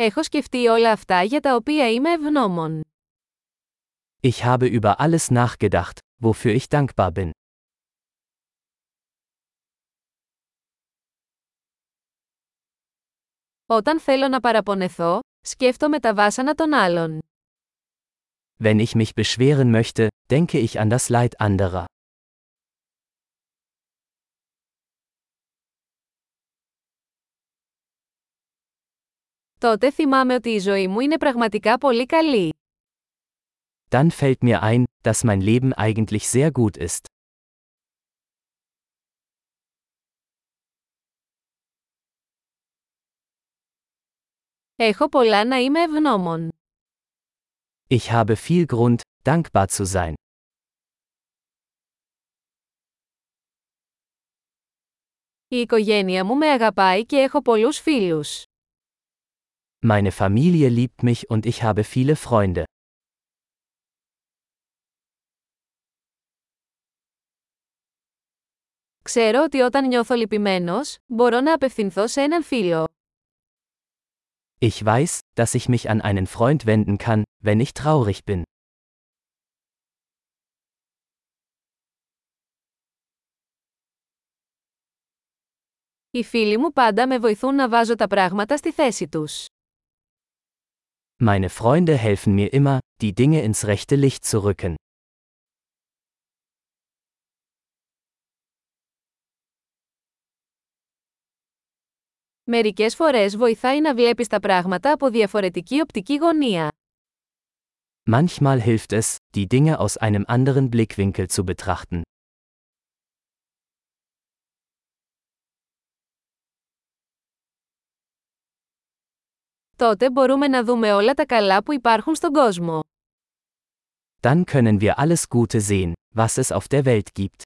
Έχω σκεφτεί όλα αυτά για τα οποία είμαι ευγνώμων. Ich habe über alles nachgedacht, wofür ich dankbar bin. Όταν θέλω να παραπονεθώ, σκέφτομαι τα βάσανα των άλλων. Wenn ich mich beschweren möchte, denke ich an das Leid anderer. Τότε θυμάμαι ότι η ζωή μου είναι πραγματικά πολύ καλή. Dann fällt mir ein, dass mein Leben eigentlich sehr gut ist. Έχω πολλά να είμαι ευγνώμων. Ich habe viel Grund, dankbar zu sein. Η οικογένεια μου με αγαπάει και έχω πολλούς φίλους. Meine Familie liebt mich und ich habe viele Freunde. Ξέρω ότι όταν νιώθω λυπημένος, μπορώ να απευθυνθώ σε έναν φίλο. Ich weiß, dass ich mich an einen Freund wenden kann, wenn ich traurig bin. Οι φίλοι μου πάντα με βοηθούν να βάζω τα πράγματα στη θέση τους. Meine Freunde helfen mir immer, die Dinge ins rechte Licht zu rücken. Μερικές φορές βοηθάει να βλέπεις τα πράγματα από διαφορετική οπτική γωνία. Manchmal hilft es, die Dinge aus einem anderen Blickwinkel zu betrachten. Τότε μπορούμε να δούμε όλα τα καλά που υπάρχουν στον κόσμο. Dann können wir alles Gute sehen, was es auf der Welt gibt.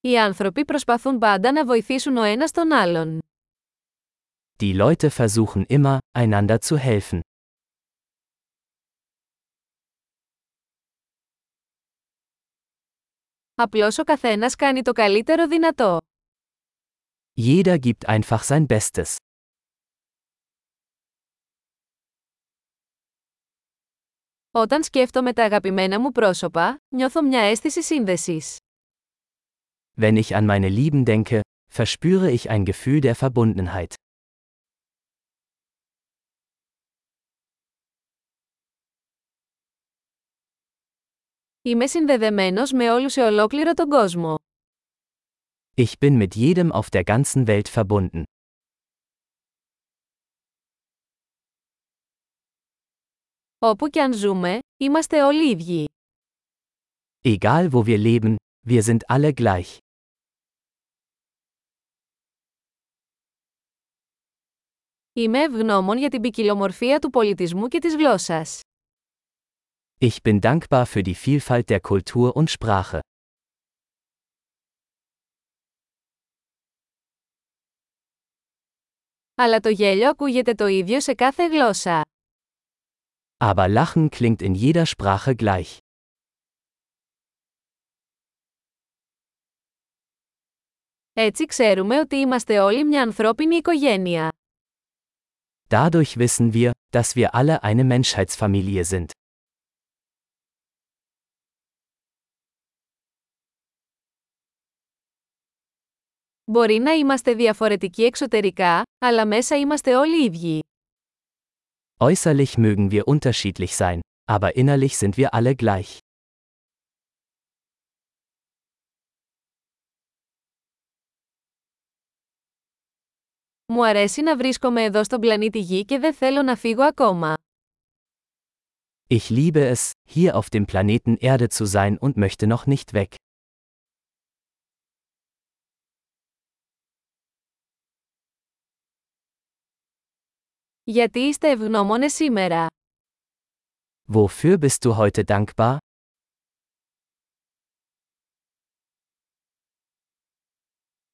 Οι άνθρωποι προσπαθούν πάντα να βοηθήσουν ο ένας τον άλλον. Die Leute versuchen immer, einander zu helfen. Απλώς ο καθένας κάνει το καλύτερο δυνατό. Jeder gibt einfach sein Bestes. Όταν σκέφτομαι τα αγαπημένα μου πρόσωπα, νιώθω μια αίσθηση σύνδεσης. Wenn ich an meine Lieben denke, verspüre ich ein Gefühl der Verbundenheit. Είμαι συνδεδεμένος με όλους σε ολόκληρο τον κόσμο. Ich bin mit jedem auf der ganzen Welt verbunden. Όπου και αν ζούμε, είμαστε όλοι ίδιοι. Egal wo wir leben, wir sind alle gleich. Είμαι ευγνώμων για την ποικιλομορφία του πολιτισμού και της γλώσσας. Ich bin dankbar für die Vielfalt der Kultur und Sprache. Αλλά το γέλιο ακούγεται το ίδιο σε κάθε γλώσσα. Aber Lachen klingt in jeder Sprache gleich. Έτσι ξέρουμε ότι είμαστε όλοι μια ανθρώπινη οικογένεια. Dadurch wissen wir, dass wir alle eine Menschheitsfamilie sind. Μπορεί να είμαστε διαφορετικοί εξωτερικά, αλλά μέσα είμαστε όλοι ίδιοι. Äußerlich mögen wir unterschiedlich sein, aber innerlich sind wir alle gleich. Μου αρέσει να βρίσκομαι εδώ στον πλανήτη Γη και δεν θέλω να φύγω ακόμα. Ich liebe es, hier auf dem Planeten Erde zu sein und möchte noch nicht weg. Γιατί είστε ευγνώμονες σήμερα. Wofür bist du heute dankbar?